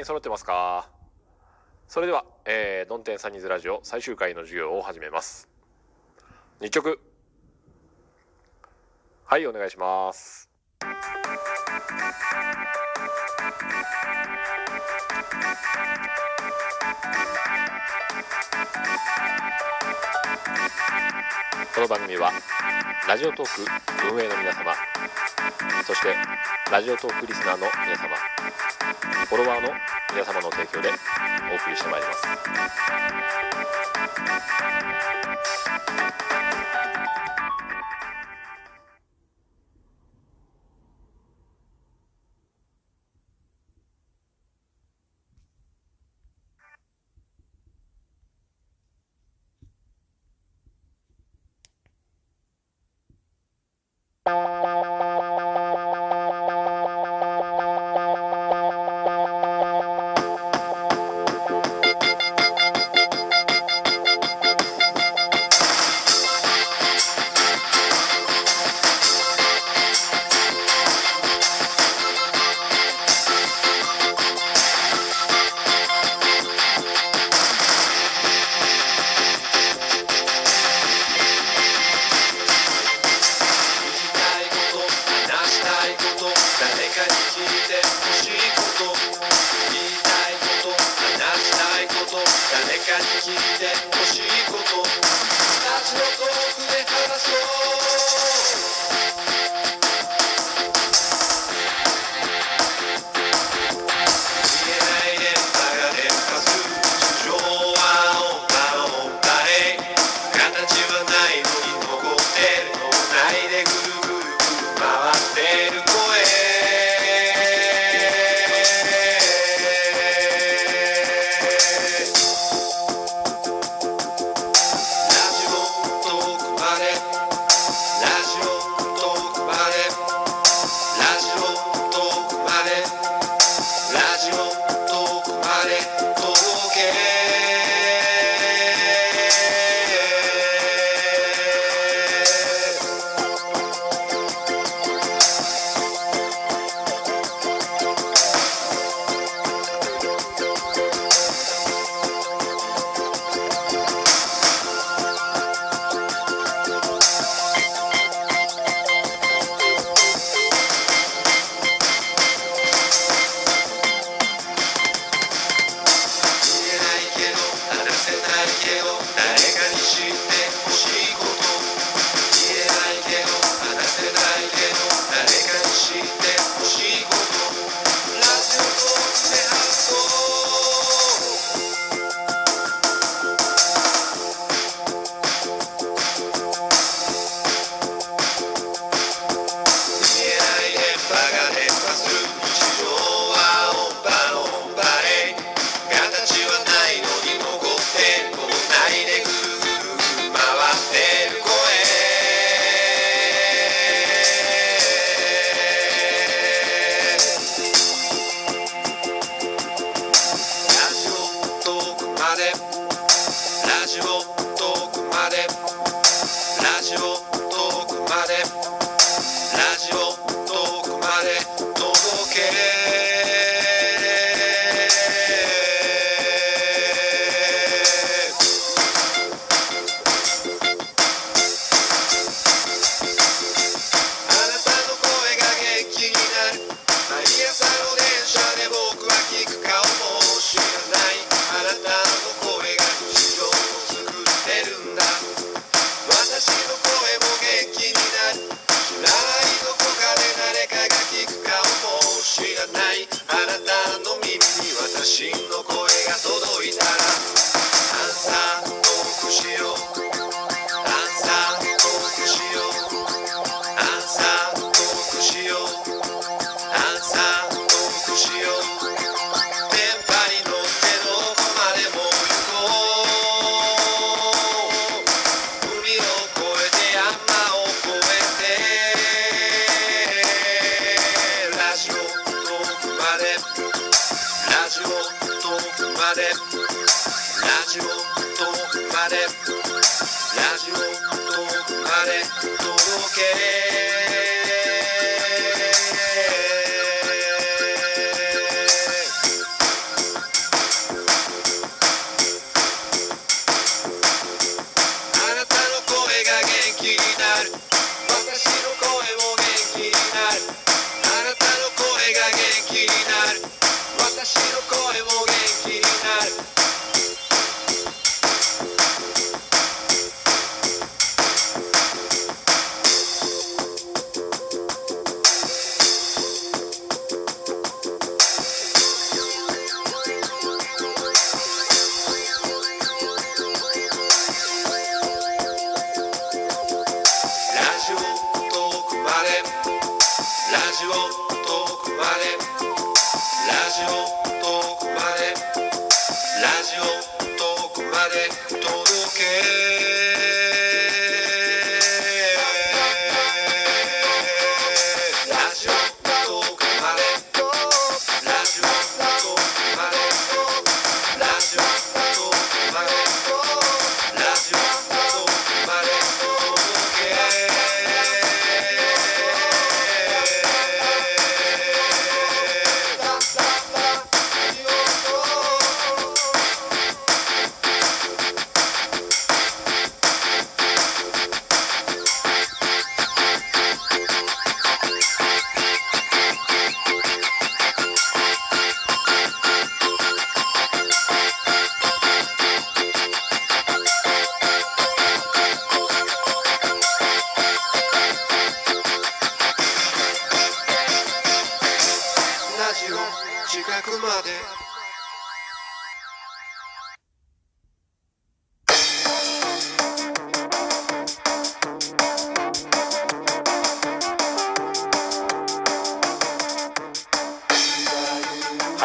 員揃ってますか？それでは、えー、ドンテンサニーズラジオ最終回の授業を始めます。2曲。はい、お願いします。この番組はラジオトーク運営の皆様そしてラジオトークリスナーの皆様フォロワーの皆様の提供でお送りしてまいります。ジオ。got it.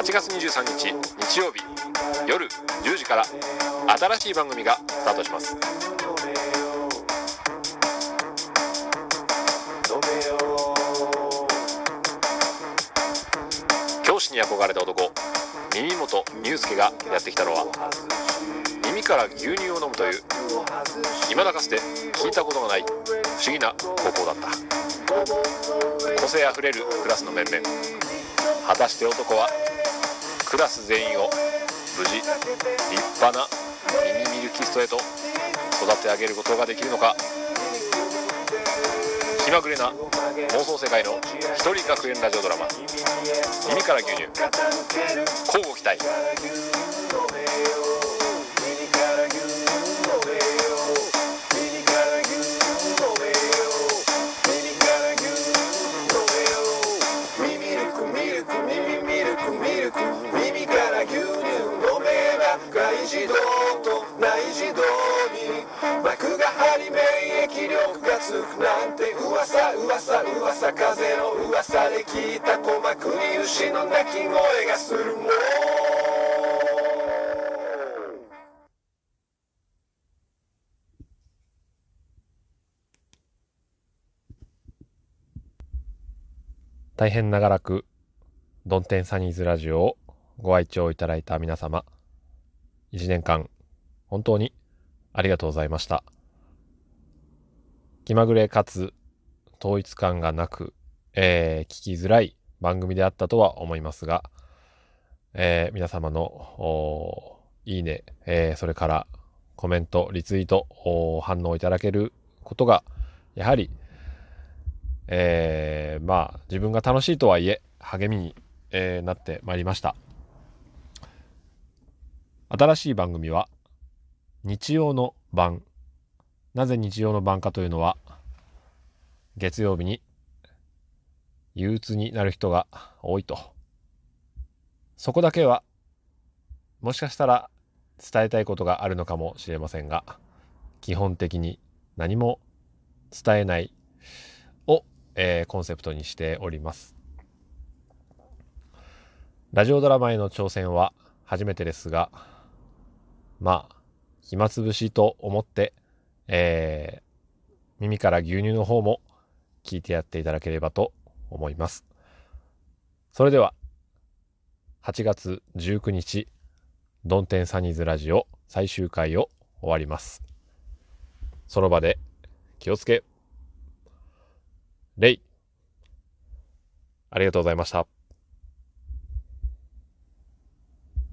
8月23日日曜日夜10時から新しい番組がスタートします。教師に憧れた男耳元祐介がやってきたのは耳から牛乳を飲むという未だかつて聞いたことがない不思議な高校だった。個性あふれるクラスの面々。果たして男はクラス全員を無事立派なミニミルキストへと育て上げることができるのか気まぐれな妄想世界の一人学園ラジオドラマ「耳から牛乳」交互期待。膜に牛の鳴き声がするもん大変長らくドンテンサニーズラジオをご愛聴いただいた皆様1年間本当にありがとうございました。気まぐれかつ統一感がなく、えー聞きづらい番組であったとは思いますが、えー皆様のいいね、えーそれからコメント、リツイート、反応いただけることがやはりえーまあ自分が楽しいとはいえ励みに、えなってまいりました。新しい番組は日曜の晩。なぜ日曜の晩かというのは月曜日に憂鬱になる人が多いと。そこだけはもしかしたら伝えたいことがあるのかもしれませんが基本的に何も伝えないを、えーコンセプトにしております。ラジオドラマへの挑戦は初めてですがまあ暇つぶしと思って、えー耳から牛乳の方も聞いてやっていただければと思います。それでは8月19日ドンテンサニーズラジオ最終回を終わります。その場で気をつけ。レイありがとうございました。